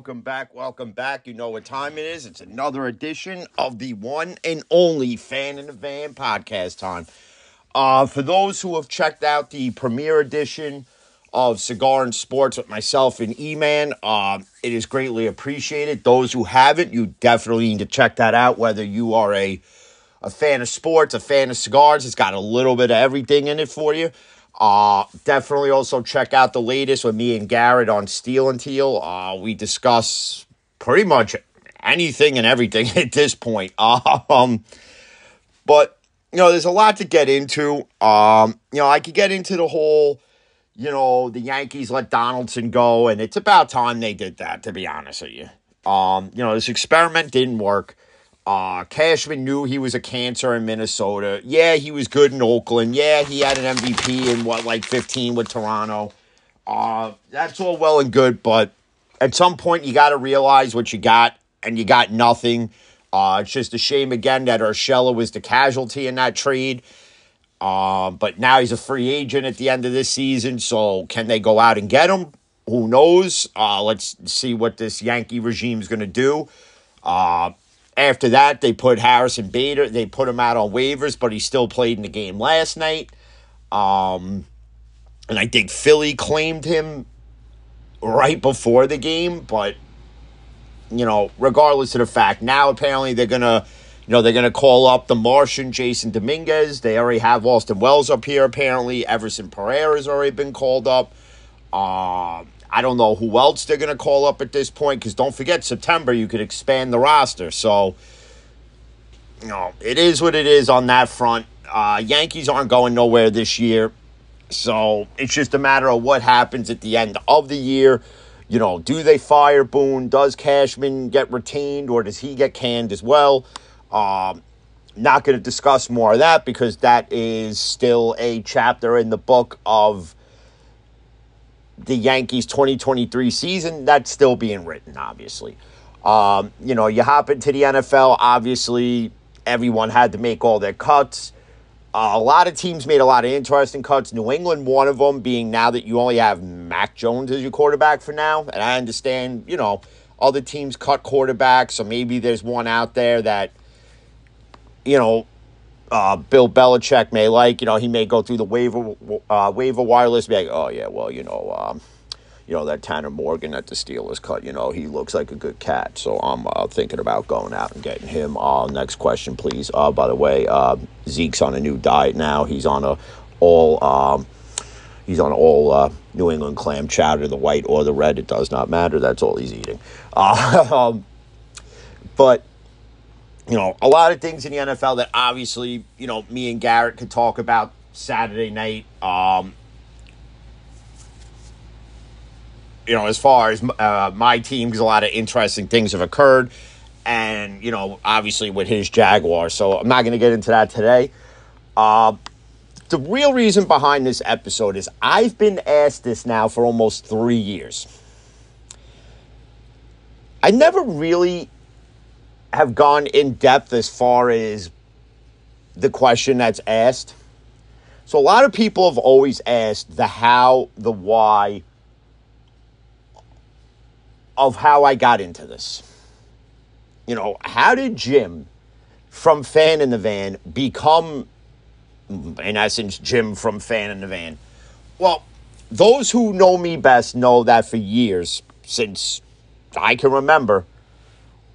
Welcome back, welcome back. You know what time it is. It's another edition of the one and only Fan in the Van podcast time. Uh, for those who have checked out the premiere edition of Cigar and Sports with myself and E-Man, uh, it is greatly appreciated. Those who haven't, you definitely need to check that out, whether you are a, a fan of sports, a fan of cigars. It's got a little bit of everything in it for you. Uh, definitely also check out the latest with me and Garrett on Steel and Teal. Uh, we discuss pretty much anything and everything at this point. Um, but you know, there's a lot to get into. Um, you know, I could get into the whole, you know, the Yankees let Donaldson go, and it's about time they did that. To be honest with you, um, you know, this experiment didn't work. Uh, Cashman knew he was a cancer in Minnesota. Yeah, he was good in Oakland. Yeah, he had an MVP in what, like 15 with Toronto. Uh, that's all well and good, but at some point you got to realize what you got, and you got nothing. Uh, it's just a shame again that Urshela was the casualty in that trade. Uh, but now he's a free agent at the end of this season, so can they go out and get him? Who knows? Uh, let's see what this Yankee regime is going to do. Uh, after that, they put Harrison Bader. They put him out on waivers, but he still played in the game last night. Um, and I think Philly claimed him right before the game, but you know, regardless of the fact, now apparently they're gonna, you know, they're gonna call up the Martian Jasson Dominguez. They already have Austin Wells up here. Apparently, Everson Pereira has already been called up. Uh, I don't know who else they're going to call up at this point because don't forget, September you could expand the roster. So, you know, it is what it is on that front. Uh, Yankees aren't going nowhere this year. So it's just a matter of what happens at the end of the year. You know, do they fire Boone? Does Cashman get retained or does he get canned as well? Um, not going to discuss more of that because that is still a chapter in the book of the Yankees 2023 season, that's still being written, obviously. Um, you know, you hop into the NFL, obviously, everyone had to make all their cuts. Uh, a lot of teams made a lot of interesting cuts. New England, one of them being now that you only have Mac Jones as your quarterback for now. And I understand, you know, other teams cut quarterbacks, so maybe there's one out there that, you know, uh, Bill Belichick may like. You know, he may go through the waiver uh, waiver wireless, be like, oh yeah, well, you know, um, you know that Tanner Morgan at the Steelers cut. You know, he looks like a good cat, so I'm uh, thinking about going out and getting him. Uh, next question, please. Uh, by the way, uh, Zeke's on a new diet now. He's on a all. Um, He's on all uh, New England clam chowder, the white or the red. It does not matter. That's all he's eating. Uh, um, but you know, a lot of things in the NFL that obviously, you know, me and Garrett could talk about Saturday night. Um, you know, as far as uh, my team, because a lot of interesting things have occurred. And, you know, obviously with his Jaguar. So I'm not going to get into that today. Uh, the real reason behind this episode is I've been asked this now for almost three years. I never really have gone in depth as far as the question that's asked. So a lot of people have always asked the how, the why of how I got into this. You know, how did Jim from Fan in the Van become, in essence, Jim from Fan in the Van? Well, those who know me best know that for years, since I can remember,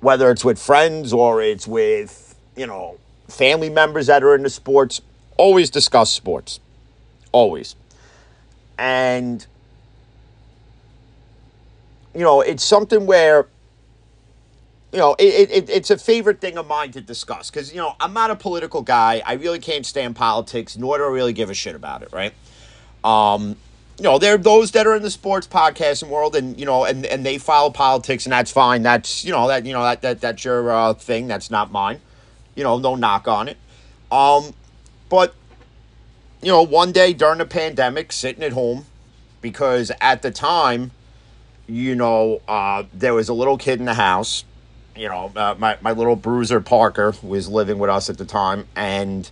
whether it's with friends or it's with, you know, family members that are into sports, always discuss sports. Always. And, you know, it's something where, you know, it, it, it's a favorite thing of mine to discuss because, you know, I'm not a political guy. I really can't stand politics, nor do I really give a shit about it, right? Um, you know, there are those that are in the sports podcasting world, and you know, and, and they follow politics, and that's fine. That's you know that you know that, that that's your uh, thing. That's not mine. You know, no knock on it. Um, but you know, one day during the pandemic, sitting at home, because at the time, you know, uh, there was a little kid in the house. You know, uh, my my little bruiser Parker was living with us at the time, and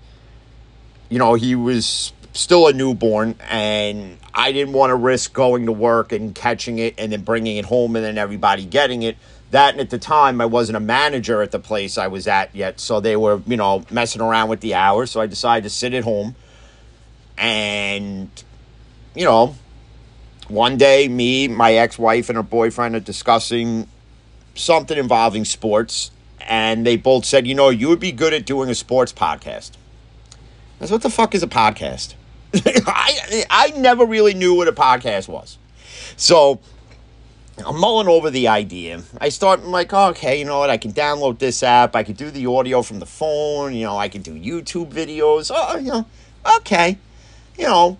you know, he was still a newborn, and I didn't want to risk going to work and catching it and then bringing it home and then everybody getting it. That and at the time, I wasn't a manager at the place I was at yet, so they were, you know, messing around with the hours. So I decided to sit at home. And, you know, one day, me, my ex wife, and her boyfriend are discussing something involving sports. And they both said, you know, you would be good at doing a sports podcast. I said, what the fuck is a podcast? I, I never really knew what a podcast was. So I'm mulling over the idea. I start, I'm like, oh, okay, you know what? I can download this app. I can do the audio from the phone. You know, I can do YouTube videos. Oh, you know, okay. You know,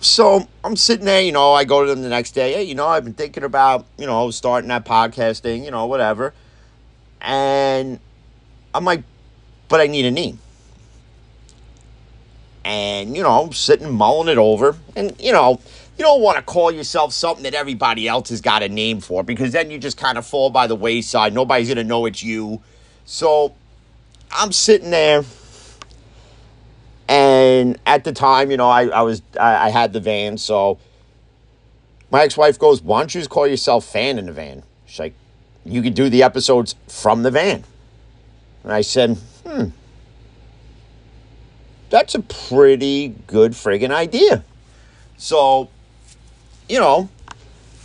so I'm sitting there, you know, I go to them the next day. Hey, you know, I've been thinking about, you know, starting that podcast thing, you know, whatever. And I'm like, but I need a name and you know sitting mulling it over. And you know you don't want to call yourself something that everybody else has got a name for because then you just kind of fall by the wayside. Nobody's going to know it's you. So i'm sitting there and at the time you know i, I was I, I had the van so my ex-wife goes why don't you just call yourself fan in the van? She's like you could do the episodes from the van. And i said hmm that's a pretty good friggin' idea. So, you know,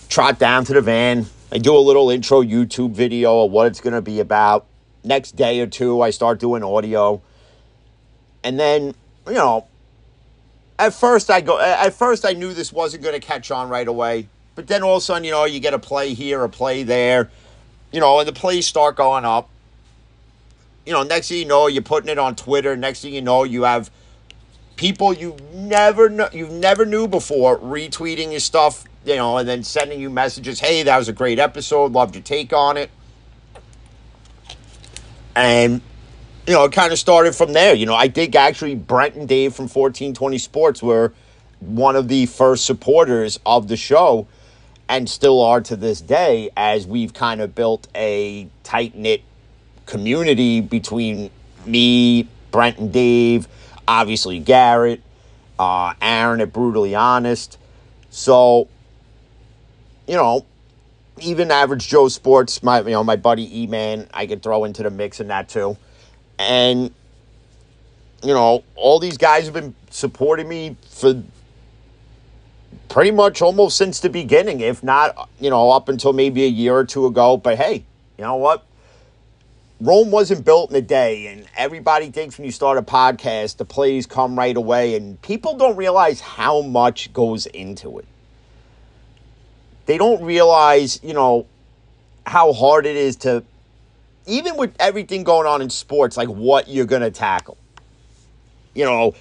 trot down to the van. I do a little intro YouTube video of what it's going to be about. Next day or two, I start doing audio. And then, you know, at first I go at first I knew this wasn't going to catch on right away. But then all of a sudden, you know, you get a play here, a play there, you know, and the plays start going up you know, next thing you know, you're putting it on Twitter. Next thing you know, you have people you never know, you never knew before retweeting your stuff, you know, and then sending you messages. Hey, that was a great episode. Loved your take on it. And you know, it kind of started from there. You know, I think actually Brent and Dave from 1420 Sports were one of the first supporters of the show and still are to this day as we've kind of built a tight knit community between me, Brent, and Dave, obviously Garrett, uh, Aaron at Brutally Honest. So, you know, even average Joe Sports, my you know my buddy E Man, I could throw into the mix and that too, and you know all these guys have been supporting me for pretty much almost since the beginning, if not you know up until maybe a year or two ago. But hey, you know what? Rome wasn't built in a day, and everybody thinks when you start a podcast, the plays come right away, and people don't realize how much goes into it. They don't realize, you know, how hard it is to, even with everything going on in sports, like what you're going to tackle. You know,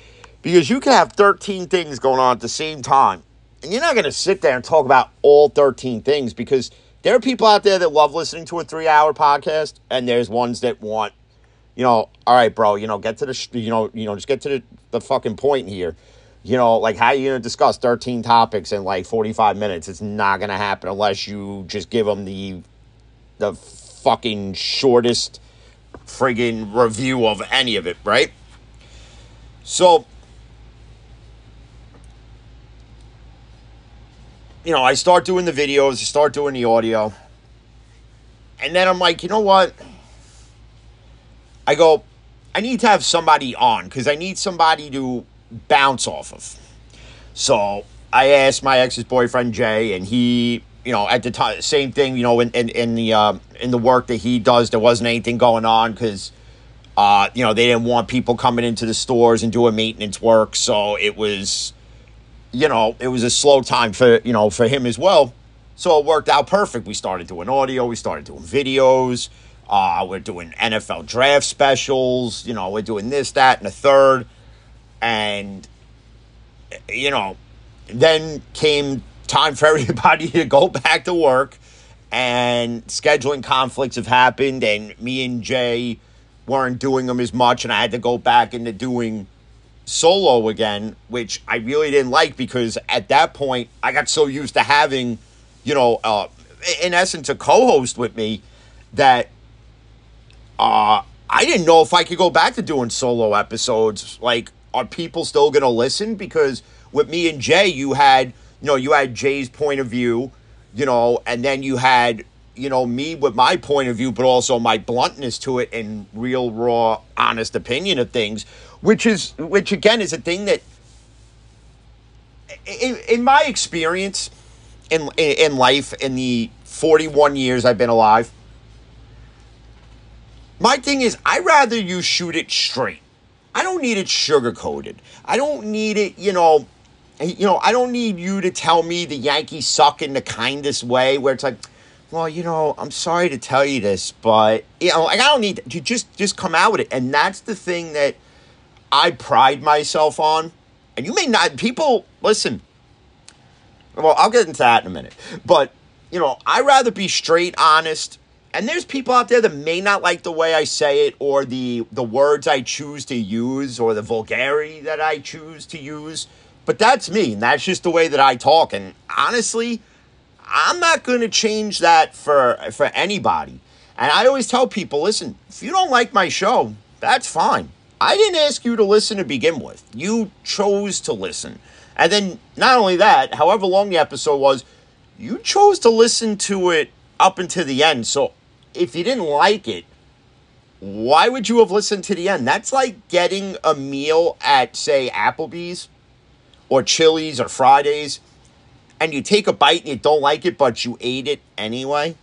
because you can have 13 things going on at the same time, and you're not going to sit there and talk about all 13 things because – there are people out there that love listening to a three hour podcast, and there's ones that want, you know, all right, bro, you know, get to the, you know, you know, just get to the, the fucking point here. You know, like how are you gonna discuss 13 topics in like 45 minutes? It's not gonna happen unless you just give them the, the fucking shortest friggin' review of any of it, right? So you know, I start doing the videos, I start doing the audio. And then I'm like, you know what? I go, I need to have somebody on because I need somebody to bounce off of. So I asked my ex's boyfriend Jay, and he, you know, at the time, same thing, you know, in in, in the uh, in the work that he does, there wasn't anything going on because, uh, you know, they didn't want people coming into the stores and doing maintenance work, so it was you know, it was a slow time for, you know, for him as well. So it worked out perfect. We started doing audio, we started doing videos, uh, we're doing NFL draft specials, you know, we're doing this, that, and a third. And, you know, then came time for everybody to go back to work and scheduling conflicts have happened and me and Jay weren't doing them as much and I had to go back into doing solo again, which I really didn't like because at that point I got so used to having, you know, uh, in essence, a co-host with me that uh, I didn't know if I could go back to doing solo episodes. Like are people still going to listen? Because with me and Jay, you had, you know, you had Jay's point of view, you know, and then you had, you know, me with my point of view, but also my bluntness to it and real, raw, honest opinion of things, which is, which again is a thing that, in, in my experience in, in life, in the 41 years I've been alive, my thing is, I rather you shoot it straight. I don't need it sugar coated. I don't need it, you know, you know, I don't need you to tell me the Yankees suck in the kindest way where it's like, well, you know, I'm sorry to tell you this, but you know, like I don't need to just just come out with it. And that's the thing that I pride myself on. And you may not people listen. Well, I'll get into that in a minute. But, you know, I rather be straight honest and there's people out there that may not like the way I say it or the the words I choose to use or the vulgarity that I choose to use. But that's me, and that's just the way that I talk. And honestly, I'm not going to change that for for anybody. And I always tell people, listen, if you don't like my show, that's fine. I didn't ask you to listen to begin with. You chose to listen. And then not only that, however long the episode was, you chose to listen to it up until the end. So if you didn't like it, why would you have listened to the end? That's like getting a meal at, say, Applebee's or Chili's or Fridays, and you take a bite and you don't like it, but you ate it anyway.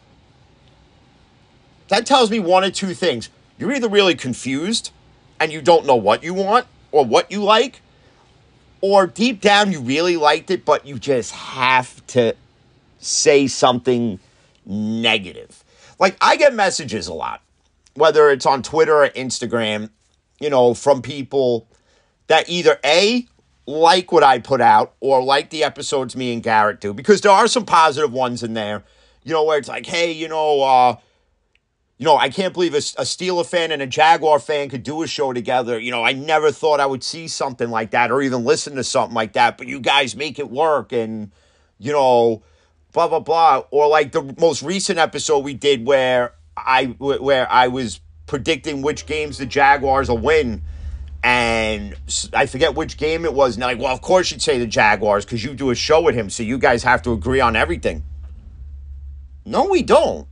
That tells me one or two things. You're either really confused and you don't know what you want or what you like, or deep down you really liked it, but you just have to say something negative. Like I get messages a lot, whether it's on Twitter or Instagram, you know, from people that either A, like what I put out or like the episodes me and Garrett do, because there are some positive ones in there, you know, where it's like, hey, you know, uh, you know, I can't believe a, a Steeler fan and a Jaguar fan could do a show together. You know, I never thought I would see something like that or even listen to something like that, but you guys make it work. And, you know, blah blah blah or like the most recent episode we did where i where i was predicting which games the jaguars will win and i forget which game it was and like well of course you'd say the jaguars because you do a show with him so you guys have to agree on everything no we don't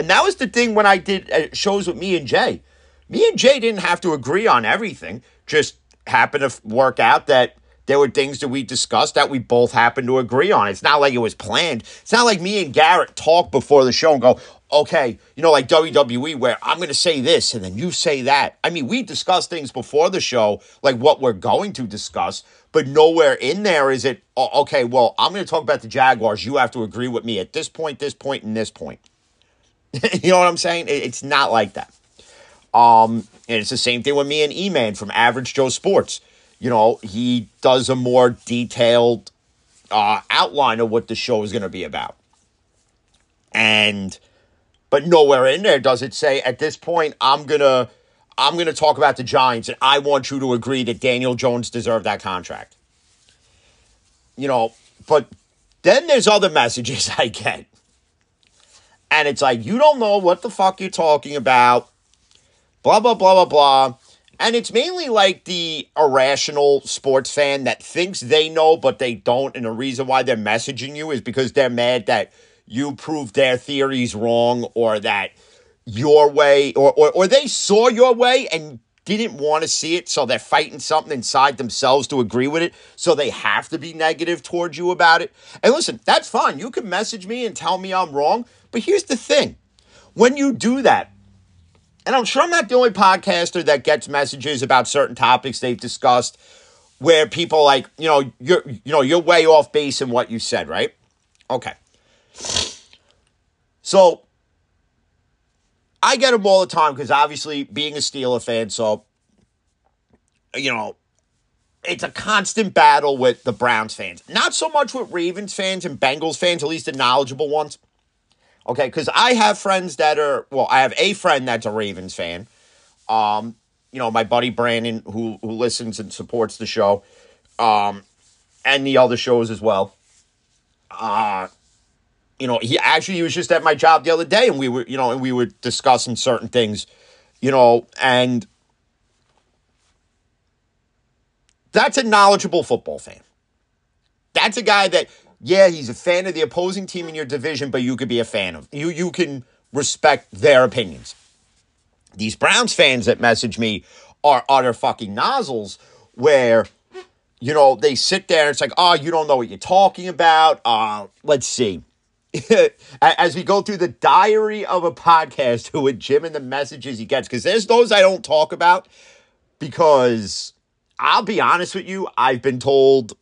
and that was the thing when i did uh, shows with me and jay me and jay didn't have to agree on everything just happened to work out that there were things that we discussed that we both happened to agree on. It's not like it was planned. It's not like me and Garrett talk before the show and go, okay, you know, like WWE, where I'm going to say this and then you say that. I mean, we discuss things before the show, like what we're going to discuss, but nowhere in there is it, oh, okay, well, I'm going to talk about the Jaguars. You have to agree with me at this point, this point, and this point. you know what I'm saying? It's not like that. Um, and it's the same thing with me and E-Man from Average Joe Sports you know, he does a more detailed uh, outline of what the show is going to be about. And, but nowhere in there does it say at this point, I'm to. I'm to talk about the Giants, and I want you to agree that Daniel Jones deserved that contract. You know, but then there's other messages I get. And it's like, you don't know what the fuck you're talking about. Blah, blah, blah, blah, blah. And it's mainly like the irrational sports fan that thinks they know, but they don't. And the reason why they're messaging you is because they're mad that you proved their theories wrong or that your way or, or, or they saw your way and didn't want to see it. So they're fighting something inside themselves to agree with it. So they have to be negative towards you about it. And listen, that's fine. You can message me and tell me I'm wrong. But here's the thing when you do that, and I'm sure I'm not the only podcaster that gets messages about certain topics they've discussed where people like, you know, you're you know, you're way off base in what you said, right? Okay. So I get them all the time because obviously being a Steeler fan, so you know, it's a constant battle with the Browns fans. Not so much with Ravens fans and Bengals fans, at least the knowledgeable ones. Okay, because I have friends that are well, I have a friend that's a Ravens fan. Um, you know, my buddy Brandon, who who listens and supports the show, um, and the other shows as well. Uh you know, he actually he was just at my job the other day, and we were, you know, and we were discussing certain things, you know, and That's a knowledgeable football fan. That's a guy that, yeah, he's a fan of the opposing team in your division, but you could be a fan of. You you can respect their opinions. These Browns fans that message me are utter fucking nozzles where you know they sit there and it's like, oh, you don't know what you're talking about. Uh, let's see. As we go through the diary of a podcast with Jim and the messages he gets, because there's those I don't talk about because I'll be honest with you, I've been told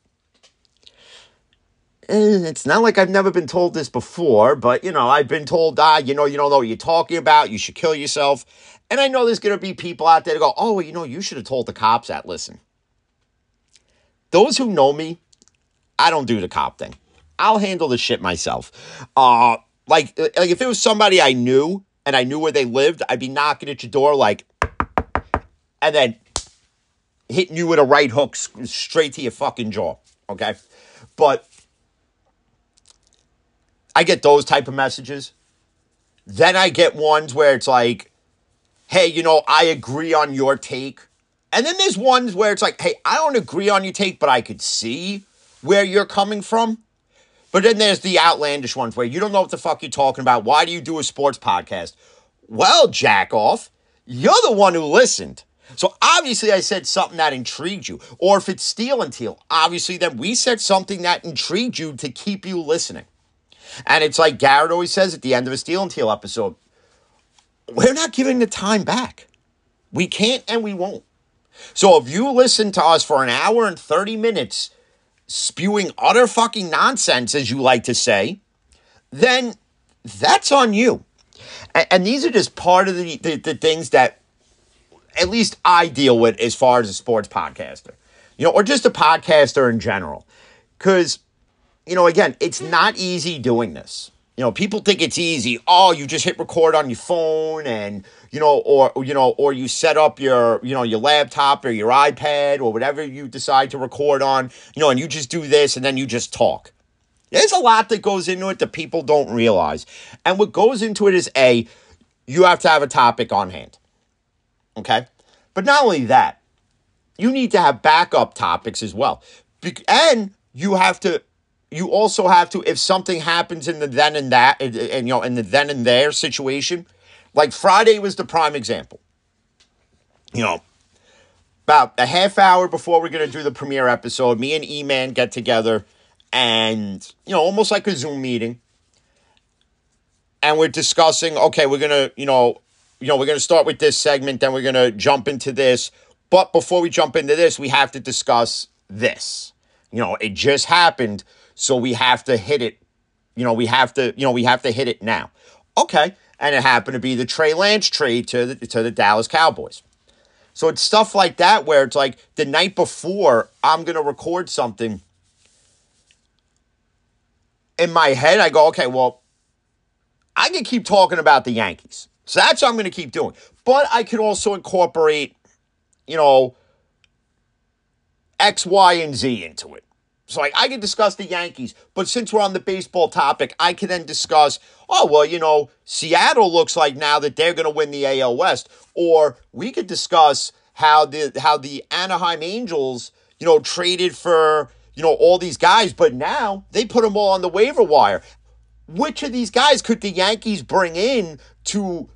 eh, it's not like I've never been told this before, but you know, I've been told, ah, you know, you don't know what you're talking about. You should kill yourself. And I know there's going to be people out there to go, oh, well, you know, you should have told the cops that. Listen, those who know me, I don't do the cop thing. I'll handle the shit myself. Uh, like, like if it was somebody I knew and I knew where they lived, I'd be knocking at your door like, and then hitting you with a right hook straight to your fucking jaw. Okay, but I get those type of messages. Then I get ones where it's like, hey, you know, I agree on your take. And then there's ones where it's like, hey, I don't agree on your take, but I could see where you're coming from. But then there's the outlandish ones where you don't know what the fuck you're talking about. Why do you do a sports podcast? Well, jack off, you're the one who listened. So obviously I said something that intrigued you. Or if it's Steel and Teal, obviously then we said something that intrigued you to keep you listening. And it's like Garrett always says at the end of a Steel and Teal episode, we're not giving the time back. We can't and we won't. So if you listen to us for an hour and 30 minutes spewing utter fucking nonsense, as you like to say, then that's on you. And, and these are just part of the, the, the things that at least I deal with as far as a sports podcaster, you know, or just a podcaster in general. Because, you know, again, it's not easy doing this. You know, people think it's easy. Oh, you just hit record on your phone and, you know, or, you know, or you set up your, you know, your laptop or your iPad or whatever you decide to record on, you know, and you just do this and then you just talk. There's a lot that goes into it that people don't realize. And what goes into it is A, you have to have a topic on hand. Okay? But not only that, you need to have backup topics as well. And you have to you also have to if something happens in the then and that and, and, you know in the then and there situation like friday was the prime example. You know about a half hour before we're going to do the premiere episode me and e-man get together and you know almost like a zoom meeting. And we're discussing okay we're going to you know you know we're going to start with this segment then we're going to jump into this. But before we jump into this we have to discuss this. You know it just happened so we have to hit it. You know, we have to, you know, we have to hit it now. Okay. And it happened to be the Trey Lance trade to the to the Dallas Cowboys. So it's stuff like that where it's like the night before I'm gonna record something. In my head, I go, okay, well, I can keep talking about the Yankees. So that's what I'm gonna keep doing. But I could also incorporate, you know, X, Y, and Z into it. So like I can discuss the Yankees, but since we're on the baseball topic, I can then discuss, oh well, you know, Seattle looks like now that they're going to win the AL West, or we could discuss how the how the Anaheim Angels, you know, traded for, you know, all these guys, but now they put them all on the waiver wire. Which of these guys could the Yankees bring in to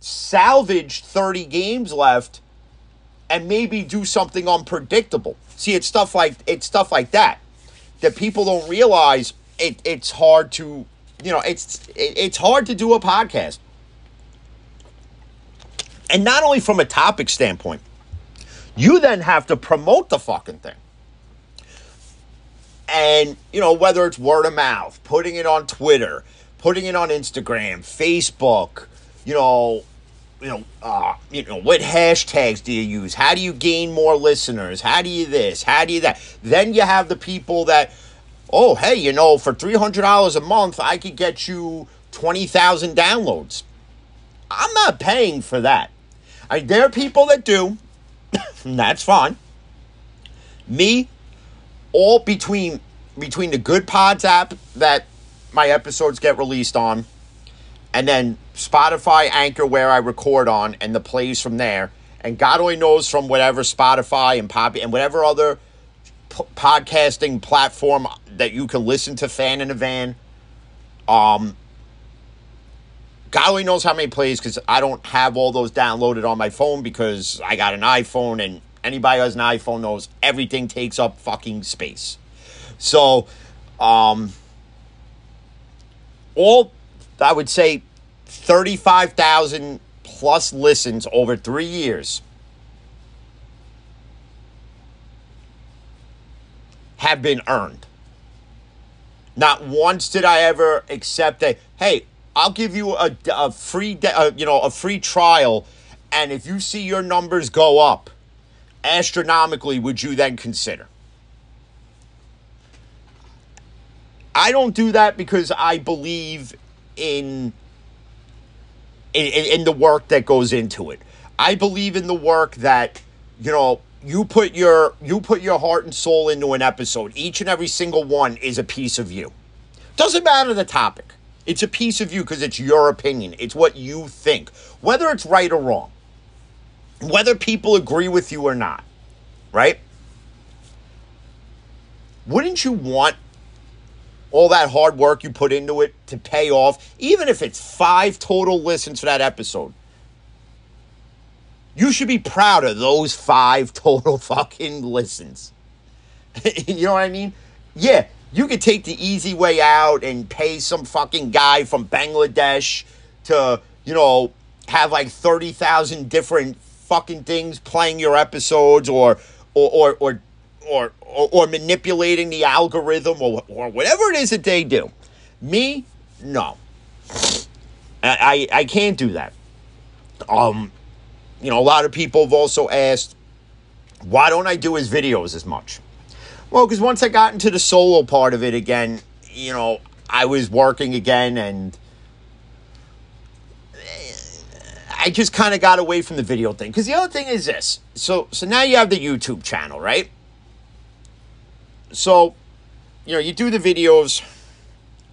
salvage 30 games left and maybe do something unpredictable? See, it's stuff like it's stuff like that that people don't realize it, it's hard to you know it's it, it's hard to do a podcast. And not only from a topic standpoint you then have to promote the fucking thing. And you know whether it's word of mouth putting it on twitter putting it on instagram facebook you know you know, uh, you know, what hashtags do you use? How do you gain more listeners? How do you this? How do you that? Then you have the people that, oh, hey, you know, for three hundred dollars a month, I could get you twenty thousand downloads. I'm not paying for that. I, there are people that do, that's fine. Me, all between between the Goodpods app that my episodes get released on and then Spotify, Anchor, where I record on, and the plays from there. And God only knows from whatever Spotify and Poppy and whatever other p- podcasting platform that you can listen to Fan in a Van. Um, God only knows how many plays because I don't have all those downloaded on my phone because I got an iPhone and anybody who has an iPhone knows everything takes up fucking space. So, um, all I would say 35,000 plus listens over three years have been earned. Not once did I ever accept a hey, I'll give you a, a free uh, you know a free trial, and if you see your numbers go up astronomically, would you then consider? I don't do that because I believe in in, in the work that goes into it. I believe in the work that you know you put your you put your heart and soul into an episode. Each and every single one is a piece of you. Doesn't matter the topic. It's a piece of you because it's your opinion. It's what you think. Whether it's right or wrong. Whether people agree with you or not. Right? Wouldn't you want all that hard work you put into it to pay off, even if it's five total listens for that episode? You should be proud of those five total fucking listens. you know what I mean? Yeah, you could take the easy way out and pay some fucking guy from Bangladesh to, you know, have like 30,000 different fucking things playing your episodes or or or or or, or, or manipulating the algorithm or, or whatever it is that they do. Me, no. I, I, I can't do that. Um, you know, a lot of people have also asked, why don't I do his videos as much? Well, because once I got into the solo part of it again, you know, I was working again and I just kind of got away from the video thing. Because the other thing is this. So, so now you have the YouTube channel, right? So, you know, you do the videos,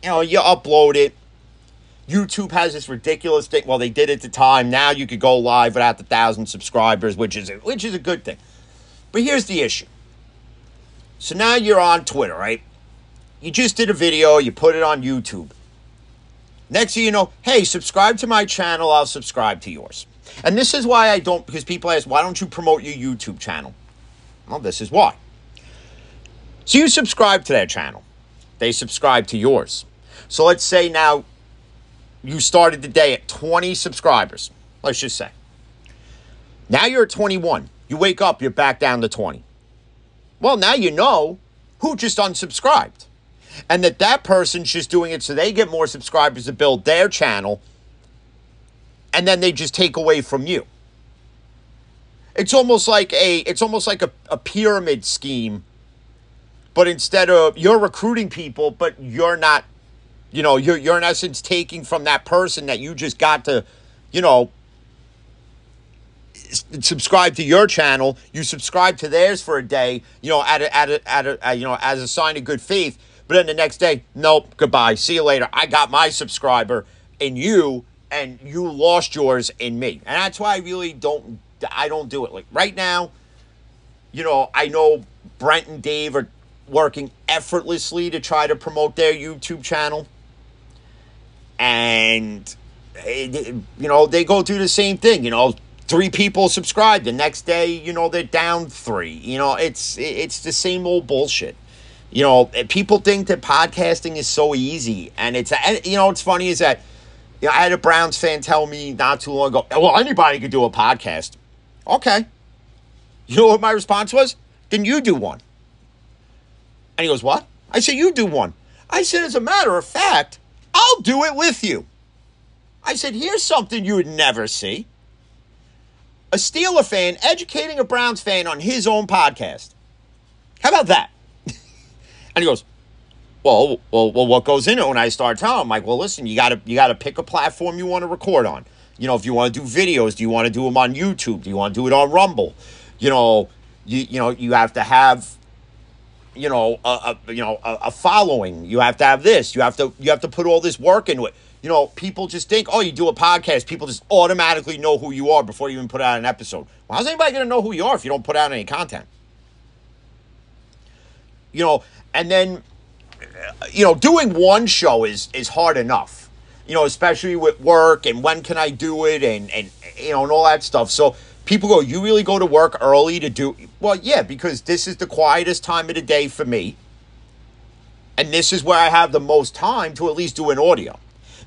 you know, you upload it. YouTube has this ridiculous thing. Well, they did it at the time. Now you could go live without the thousand subscribers, which is a, which is a good thing. But here's the issue. So now you're on Twitter, right? You just did a video. You put it on YouTube. Next thing you know, hey, subscribe to my channel. I'll subscribe to yours. And this is why I don't. Because people ask, why don't you promote your YouTube channel? Well, this is why. So you subscribe to their channel. They subscribe to yours. So let's say now you started the day at 20 subscribers, let's just say. Now you're at 21. You wake up, you're back down to 20. Well, now you know who just unsubscribed. And that that person's just doing it so they get more subscribers to build their channel. And then they just take away from you. It's almost like a it's almost like a, a pyramid scheme. But instead of you're recruiting people, but you're not you know, you're you're in essence taking from that person that you just got to, you know, subscribe to your channel. You subscribe to theirs for a day, you know, at a, at a, at a, you know, as a sign of good faith. But then the next day, nope, goodbye, see you later. I got my subscriber and you, and you lost yours in me, and that's why I really don't, I don't do it. Like right now, you know, I know Brent and Dave are working effortlessly to try to promote their YouTube channel. And you know they go through the same thing you know three people subscribe the next day you know they're down three you know it's it's the same old bullshit. You know people think that podcasting is so easy and it's you know what's funny is that you know, i had a browns fan tell me not too long ago well anybody could do a podcast. Okay. You know what my response was? Then you do one and he goes what i said you do one i said as a matter of fact I'll do it with you. I said, here's something you would never see. A Steeler fan educating a Browns fan on his own podcast. How about that? and he goes, well, well, well, what goes in it when I start telling him, like, well, listen, you gotta you gotta pick a platform you want to record on. You know, if you want to do videos, do you want to do them on YouTube? Do you want to do it on Rumble? You know, you you know, you have to have you know a, a you know a, a, following. You have to have this. You have to you have to put all this work into it. You know people just think oh you do a podcast people just automatically know who you are before you even put out an episode. Well, how's anybody going to know who you are if you don't put out any content? You know, and then you know, doing one show is is hard enough. You know, especially with work and when can I do it and and you know and all that stuff. So people go, you really go to work early to do well, yeah, because this is the quietest time of the day for me. And this is where I have the most time to at least do an audio.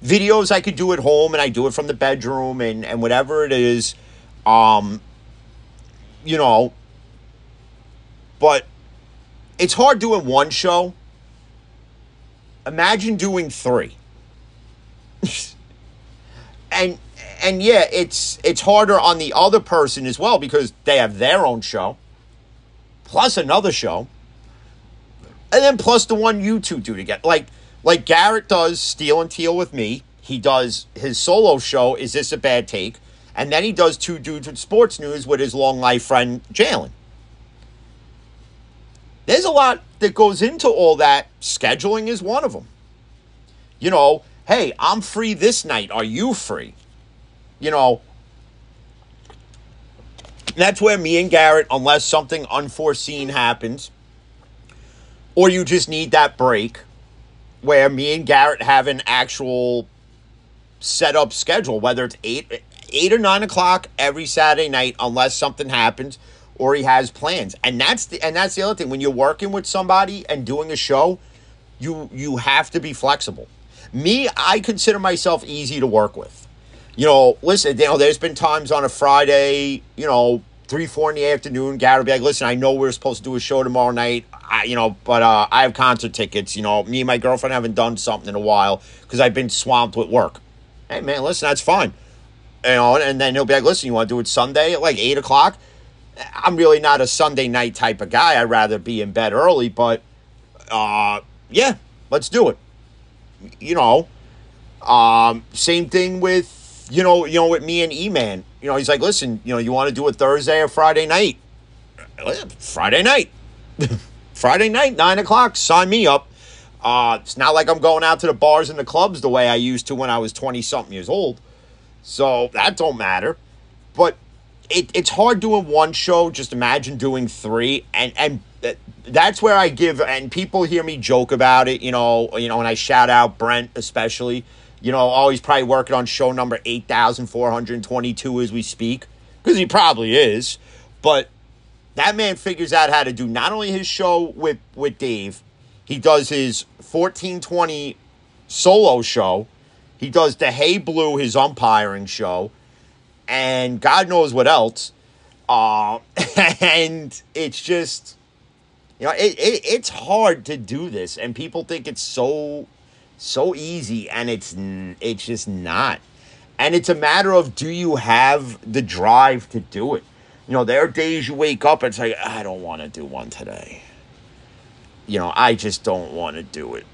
Videos I could do at home and I do it from the bedroom and, and whatever it is. Um you know, but it's hard doing one show imagine doing three. and and yeah, it's it's harder on the other person as well because they have their own show, plus another show, and then plus the one you two do together. Like like Garrett does Steel and Teal with me. He does his solo show. Is this a bad take? And then he does two dudes with sports news with his long life friend Jalen. There's a lot that goes into all that. Scheduling is one of them. You know, hey, I'm free this night. Are you free? You know, that's where me and Garrett, unless something unforeseen happens, or you just need that break, where me and Garrett have an actual set up schedule, whether it's eight eight or nine o'clock every Saturday night, unless something happens or he has plans. And that's the and that's the other thing. When you're working with somebody and doing a show, you you have to be flexible. Me, I consider myself easy to work with. You know, listen, you know, there's been times on a Friday, you know, three, four in the afternoon, Gary be like, listen, I know we're supposed to do a show tomorrow night, I, you know, but uh, I have concert tickets. You know, me and my girlfriend haven't done something in a while because I've been swamped with work. Hey, man, listen, that's fine. You know, and then he'll be like, listen, you want to do it Sunday at like 8 o'clock? I'm really not a Sunday night type of guy. I'd rather be in bed early, but uh, yeah, let's do it. You know, um, same thing with you know, you know, with me and E Man. You know, he's like, listen, you know, you want to do it Thursday or Friday night? Friday night, Friday night, nine o'clock. Sign me up. Uh, it's not like I'm going out to the bars and the clubs the way I used to when I was twenty something years old. So that don't matter. But it, it's hard doing one show. Just imagine doing three, and and that's where I give. And people hear me joke about it, you know, you know, and I shout out Brent especially. You know, oh, he's probably working on show number eight thousand four hundred twenty-two as we speak, because he probably is. But that man figures out how to do not only his show with with Dave, he does his fourteen twenty solo show. He does the Hey Blue, his umpiring show and God knows what else. Uh, and it's just, you know, it, it, it's hard to do this, and people think it's so so easy, and it's it's just not. And it's a matter of do you have the drive to do it? You know, there are days you wake up and it's like, I don't want to do one today. You know, I just don't want to do it.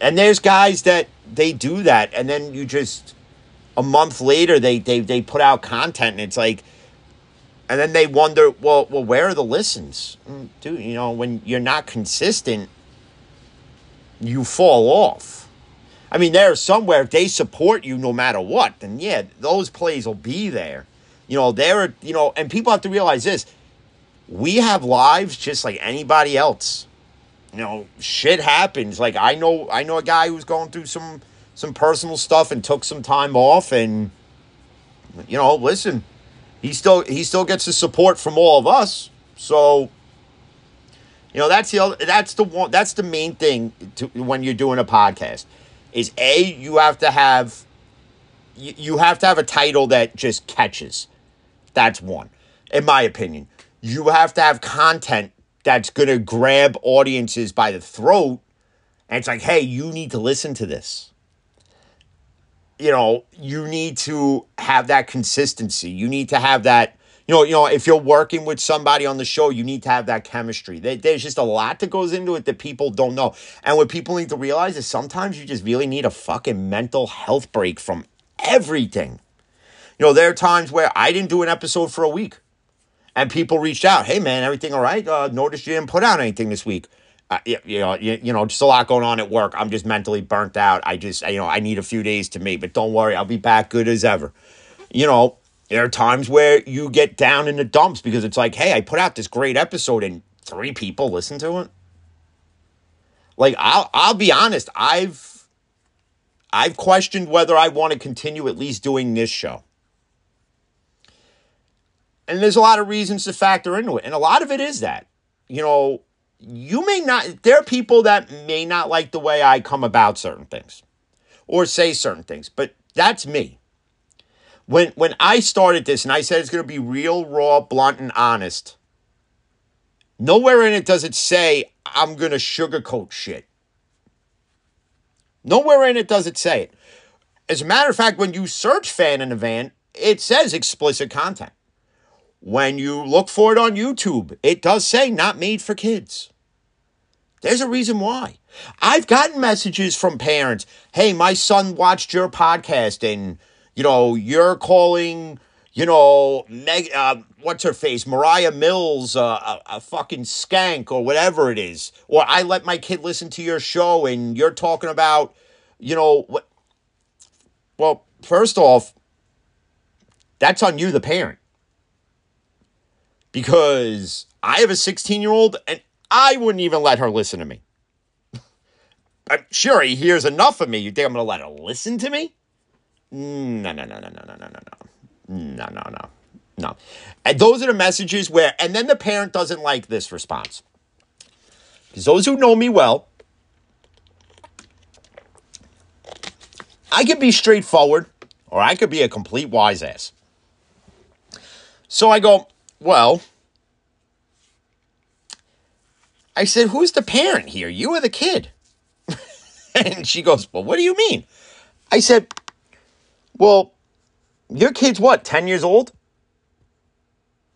And there's guys that they do that, and then you just a month later they they they put out content and it's like and then they wonder well well where are the listens mm, dude you know when you're not consistent you fall off. I mean there's somewhere they support you no matter what then yeah those plays will be there. You know there are, you know and people have to realize this we have lives just like anybody else. You know shit happens. Like i know i know a guy who's going through some some personal stuff and took some time off and you know listen he still he still gets the support from all of us. So you know that's the that's the one that's the main thing to, when you're doing a podcast is a you have to have you, you have to have a title that just catches. That's one in my opinion. You have to have content that's to grab audiences by the throat and it's like hey you need to listen to this. You know, you need to have that consistency. You need to have that, you know, you know, if you're working with somebody on the show, you need to have that chemistry. There's just a lot that goes into it that people don't know. And what people need to realize is sometimes you just really need a fucking mental health break from everything. You know, there are times where I didn't do an episode for a week. And people reached out, hey man, everything all right? Uh, noticed you didn't put out anything this week uh, you, you know, you, you know, just a lot going on at work. I'm just mentally burnt out. I just, you know, I need a few days to me, but don't worry, I'll be back good as ever. You know, there are times where you get down in the dumps because it's like, hey, I put out this great episode and three people listen to it. Like I'll I'll be honest, I've I've questioned whether I want to continue at least doing this show. And there's a lot of reasons to factor into it. And a lot of it is that, you know, you may not, there are people that may not like the way I come about certain things or say certain things, but that's me. When, when I started this and I said it's going to be real, raw, blunt, and honest, nowhere in it does it say I'm going to sugarcoat shit. Nowhere in it does it say it. As a matter of fact, when you search Fan in the Van, it says explicit content. When you look for it on YouTube, it does say not made for kids. There's a reason why. I've gotten messages from parents hey, my son watched your podcast and, you know, you're calling, you know, Meg, uh, what's her face, Mariah Mills, uh, a, a fucking skank or whatever it is. Or I let my kid listen to your show and you're talking about, you know, what. Well, first off, that's on you, the parent because I have a 16 year old and I wouldn't even let her listen to me. I'm sure he hears enough of me. You think I'm going to let her listen to me? No, no, no, no, no, no, no, no, no, no, no, no. And those are the messages where, and then the parent doesn't like this response. Because those who know me well, I could be straightforward or I could be a complete wise ass. So I go, well, I said, Who's the parent here? You or the kid? and she goes, Well, what do you mean? I said, Well, your kid's what, 10 years old?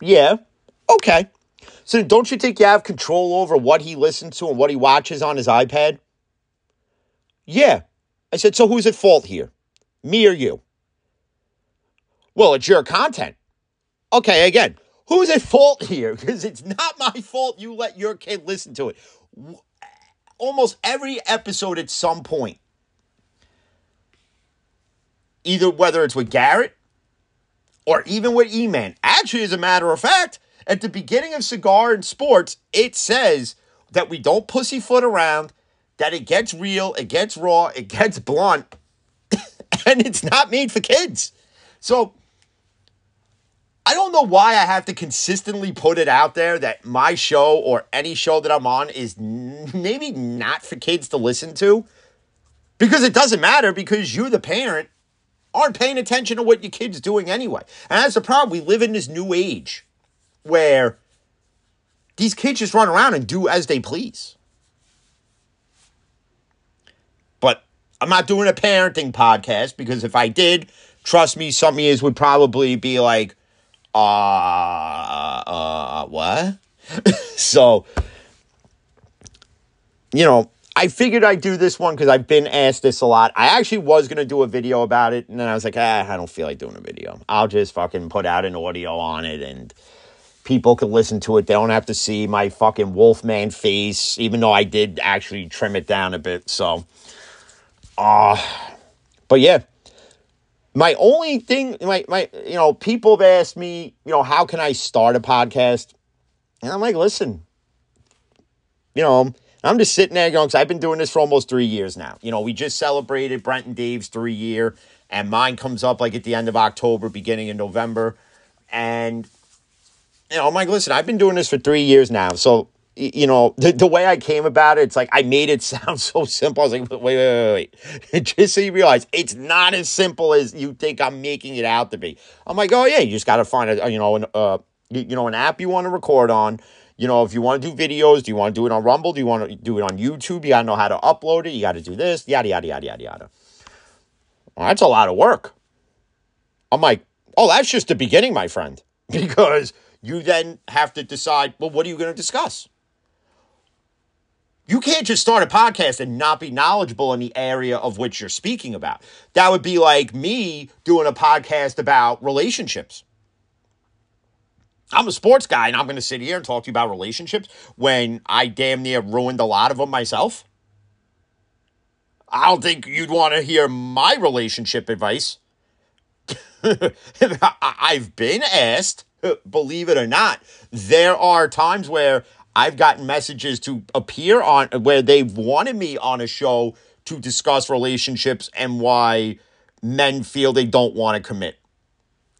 Yeah. Okay. So don't you think you have control over what he listens to and what he watches on his iPad? Yeah. I said, So who's at fault here? Me or you? Well, it's your content. Okay, again, Who's at fault here? Because it's not my fault you let your kid listen to it. Almost every episode at some point, either whether it's with Garrett or even with E Man. Actually, as a matter of fact, at the beginning of Cigar and Sports, it says that we don't pussyfoot around, that it gets real, it gets raw, it gets blunt, and it's not made for kids. So I don't know why I have to consistently put it out there that my show or any show that I'm on is maybe not for kids to listen to. Because it doesn't matter because you, the parent, aren't paying attention to what your kid's doing anyway. And that's the problem. We live in this new age where these kids just run around and do as they please. But I'm not doing a parenting podcast because if I did, trust me, some you would probably be like, uh, uh, what? so, you know, I figured I'd do this one because I've been asked this a lot. I actually was going to do a video about it, and then I was like, ah, I don't feel like doing a video. I'll just fucking put out an audio on it, and people can listen to it. They don't have to see my fucking Wolfman face, even though I did actually trim it down a bit. So, uh, but yeah, my only thing, my, my, you know, people have asked me, you know, how can I start a podcast? And I'm like, listen, you know, I'm just sitting there going, I've been doing this for almost three years now. You know, we just celebrated Brent and Dave's three year, and mine comes up like at the end of October, beginning of November. And, you know, I'm like, listen, I've been doing this for three years now. So you know, the, the way I came about it, it's like I made it sound so simple. I was like, wait, wait, wait, wait. Just so you realize it's not as simple as you think I'm making it out to be. I'm like, oh yeah, you just got to find a, you know, an, uh, you know, an app you want to record on. You know, if you want to do videos, do you want to do it on Rumble? Do you want to do it on YouTube? You got to know how to upload it. You got to do this, yada, yada, yada, yada, yada. Well, that's a lot of work. I'm like, oh, that's just the beginning, my friend, because you then have to decide, well, what are you going to discuss? You can't just start a podcast and not be knowledgeable in the area of which you're speaking about. That would be like me doing a podcast about relationships. I'm a sports guy and I'm going to sit here and talk to you about relationships when I damn near ruined a lot of them myself. I don't think you'd want to hear my relationship advice. I've been asked, believe it or not, there are times where I've gotten messages to appear on where they've wanted me on a show to discuss relationships and why men feel they don't want to commit.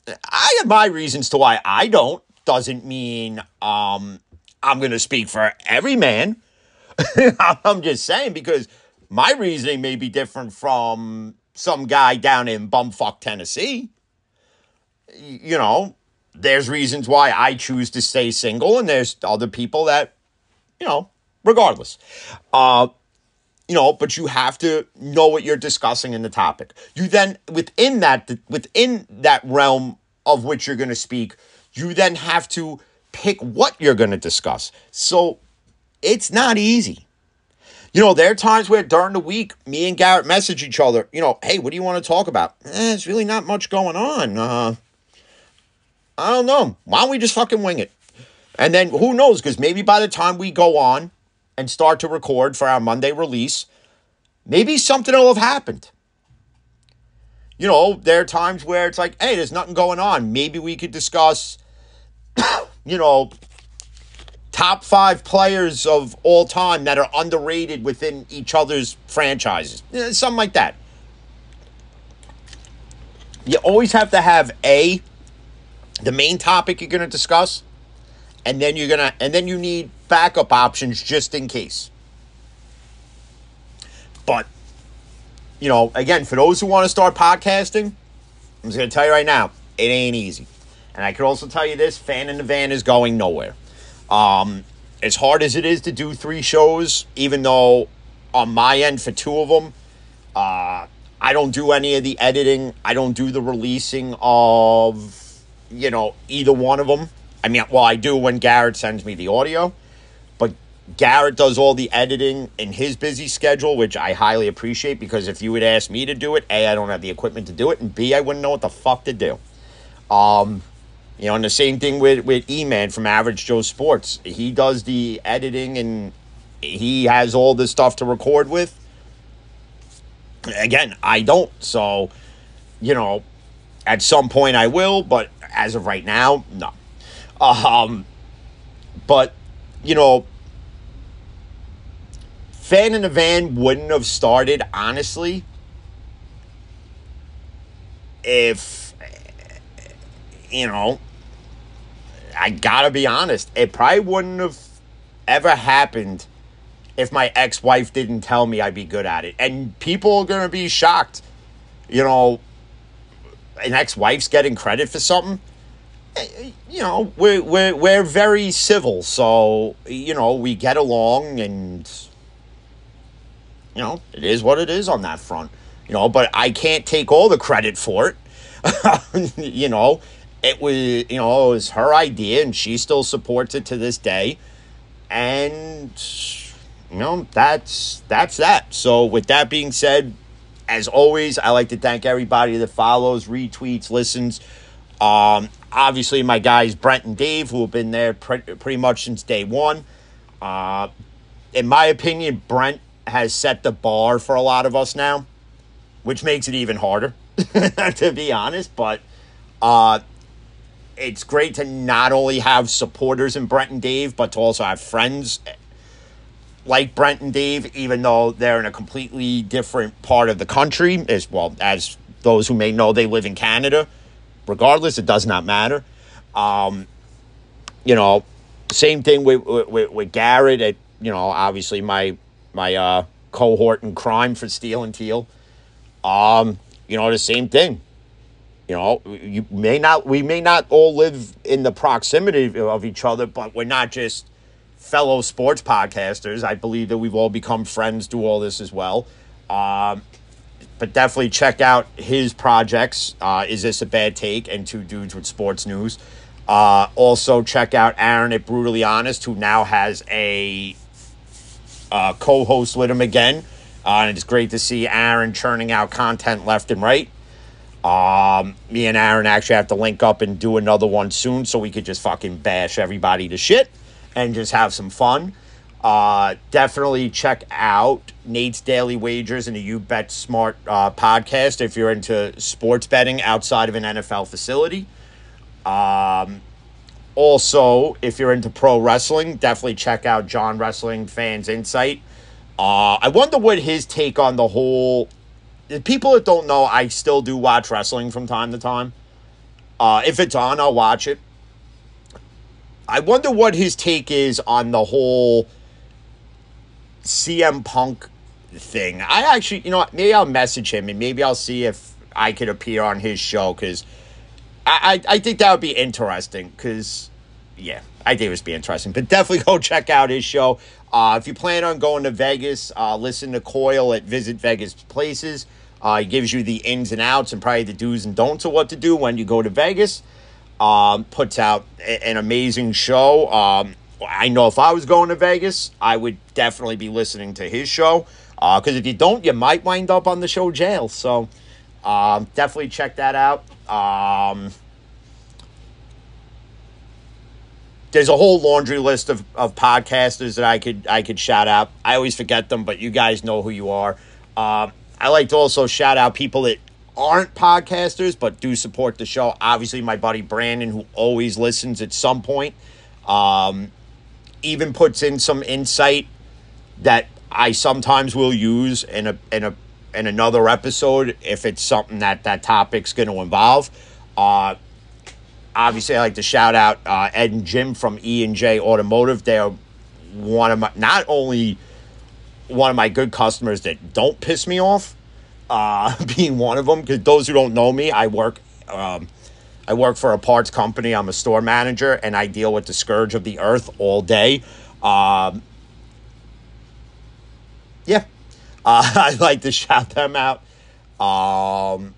I have my reasons to why I don't. Doesn't mean um, I'm going to speak for every man. I'm just saying because my reasoning may be different from some guy down in bumfuck Tennessee. You know, there's reasons why I choose to stay single, and there's other people that, you know, regardless. Uh, you know, but you have to know what you're discussing in the topic. You then within that within that realm of which you're going to speak, you then have to pick what you're going to discuss. So it's not easy. You know, there are times where during the week, me and Garrett message each other, you know, hey, what do you want to talk about? Eh, there's really not much going on. Uh, I don't know. Why don't we just fucking wing it? And then who knows? Because maybe by the time we go on and start to record for our Monday release, maybe something will have happened. You know, there are times where it's like, hey, there's nothing going on. Maybe we could discuss, you know, top five players of all time that are underrated within each other's franchises. Eh, something like that. You always have to have A, the main topic you're going to discuss, and then you're to, and then you need backup options just in case. But, you know, again, for those who want to start podcasting, I'm just going to tell you right now, it ain't easy. And I can also tell you this fan in the van is going nowhere. Um, as hard as it is to do three shows, even though on my end for two of them, uh, I don't do any of the editing. I don't do the releasing of, you know, either one of them. I mean, well, I do when Garrett sends me the audio, but Garrett does all the editing in his busy schedule, which I highly appreciate because if you would ask me to do it, A, I don't have the equipment to do it, and B, I wouldn't know what the fuck to do. Um, you know, and the same thing with with E-Man from Average Joe Sports. He does the editing and he has all the stuff to record with. Again, I don't. So, you know, at some point I will, but as of right now, no. Um, but you know, fan in the van wouldn't have started honestly if you know I gotta be honest, it probably wouldn't have ever happened if my ex wife didn't tell me I'd be good at it. And people are gonna be shocked. You know, an ex wife's getting credit for something. Eh, eh, you know, we're, we're, we're very civil, so, you know, we get along and, you know, it is what it is on that front. You know, but I can't take all the credit for it. you know, it was you know it was her idea and she still supports it to this day. And you know that's that's that. So with that being said as always i like to thank everybody that follows retweets listens. Um, obviously my guys brent and dave who have been there pre- pretty much since day one. Uh, in my opinion brent has set the bar for a lot of us now which makes it even harder to be honest. But uh, it's great to not only have supporters in Brent and Dave, but to also have friends like Brent and Dave, even though they're in a completely different part of the country, as well as those who may know they live in Canada. Regardless, it does not matter. Um, you know, same thing with, with, with Garrett. At, you know, obviously my my uh, cohort in crime for Steel and Teal. Um, you know, the same thing. You know, you may not we may not all live in the proximity of each other, but we're not just fellow sports podcasters. I believe that we've all become friends do all this as well. Um, but definitely check out his projects. Uh, Is this a bad take? And two dudes with sports news. Uh, also check out Aaron at Brutally Honest, who now has a uh, co-host with him again. Uh, and it's great to see Aaron churning out content left and right. Um, me and Aaron actually have to link up and do another one soon so we could just fucking bash everybody to shit and just have some fun. Uh, definitely check out Nate's Daily Wagers and the You Bet Smart uh, podcast if you're into sports betting outside of an NFL facility. Um, also, if you're into pro wrestling, definitely check out John Wrestling Fans Insight. Uh, I wonder what his take on the whole. People that don't know, I still do watch wrestling from time to time. Uh, if it's on, I'll watch it. I wonder what his take is on the whole CM Punk thing. I actually, you know, maybe I'll message him and maybe I'll see if I could appear on his show because I, I, I think that would be interesting because, yeah, I think it would be interesting. But definitely go check out his show. Uh, if you plan on going to Vegas, uh, listen to Coil at Visit Vegas Places. Uh, he gives you the ins and outs and probably the do's and don'ts of what to do when you go to Vegas. Um, puts out a- an amazing show. Um, I know if I was going to Vegas, I would definitely be listening to his show. Because uh, if you don't, you might wind up on the show jail. So um, definitely check that out. Um, there's a whole laundry list of, of podcasters that I could I could shout out. I always forget them, but you guys know who you are. Um, I like to also shout out people that aren't podcasters but do support the show. Obviously, my buddy Brandon, who always listens at some point, um, even puts in some insight that I sometimes will use in a in a in another episode if it's something that that topic's going to involve. Uh, obviously, I like to shout out uh, Ed and Jim from E and J Automotive. They're one of my not only one of my good customers that don't piss me off, uh, being one of them. Because those who don't know me, I work. Um, I work for a parts company. I'm a store manager, and I deal with the scourge of the earth all day. Um, yeah, uh, I'd like to shout them out. Um,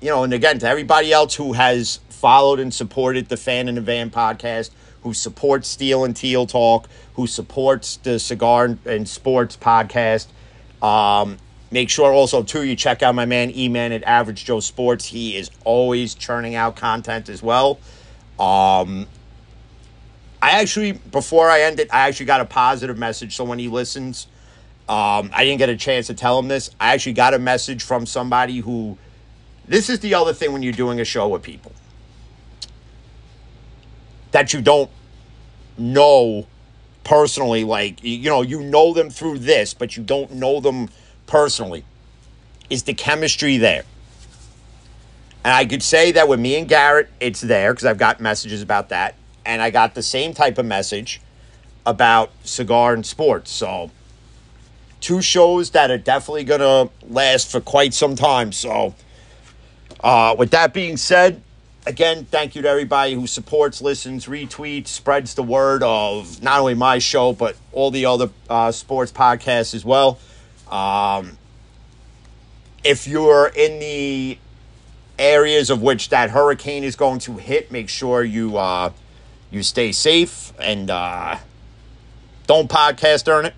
you know, and again, to everybody else who has followed and supported the Fan in the Van podcast, who supports Steel and Teal Talk, who supports the Cigar and Sports podcast. Um, make sure also, too, you check out my man E-Man at Average Joe Sports. He is always churning out content as well. Um, I actually, before I end it, I actually got a positive message. So when he listens, um, I didn't get a chance to tell him this. I actually got a message from somebody who. This is the other thing when you're doing a show with people that you don't know personally. Like, you know, you know them through this, but you don't know them personally. Is the chemistry there? And I could say that with me and Garrett, it's there because I've got messages about that. And I got the same type of message about cigar and sports. So two shows that are definitely going to last for quite some time. So, uh, with that being said, again, thank you to everybody who supports, listens, retweets, spreads the word of not only my show, but all the other uh, sports podcasts as well. Um, if you're in the areas of which that hurricane is going to hit, make sure you uh, you stay safe and uh, don't podcast during it.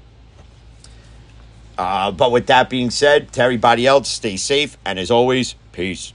Uh, but with that being said, to everybody else, stay safe. And as always, peace.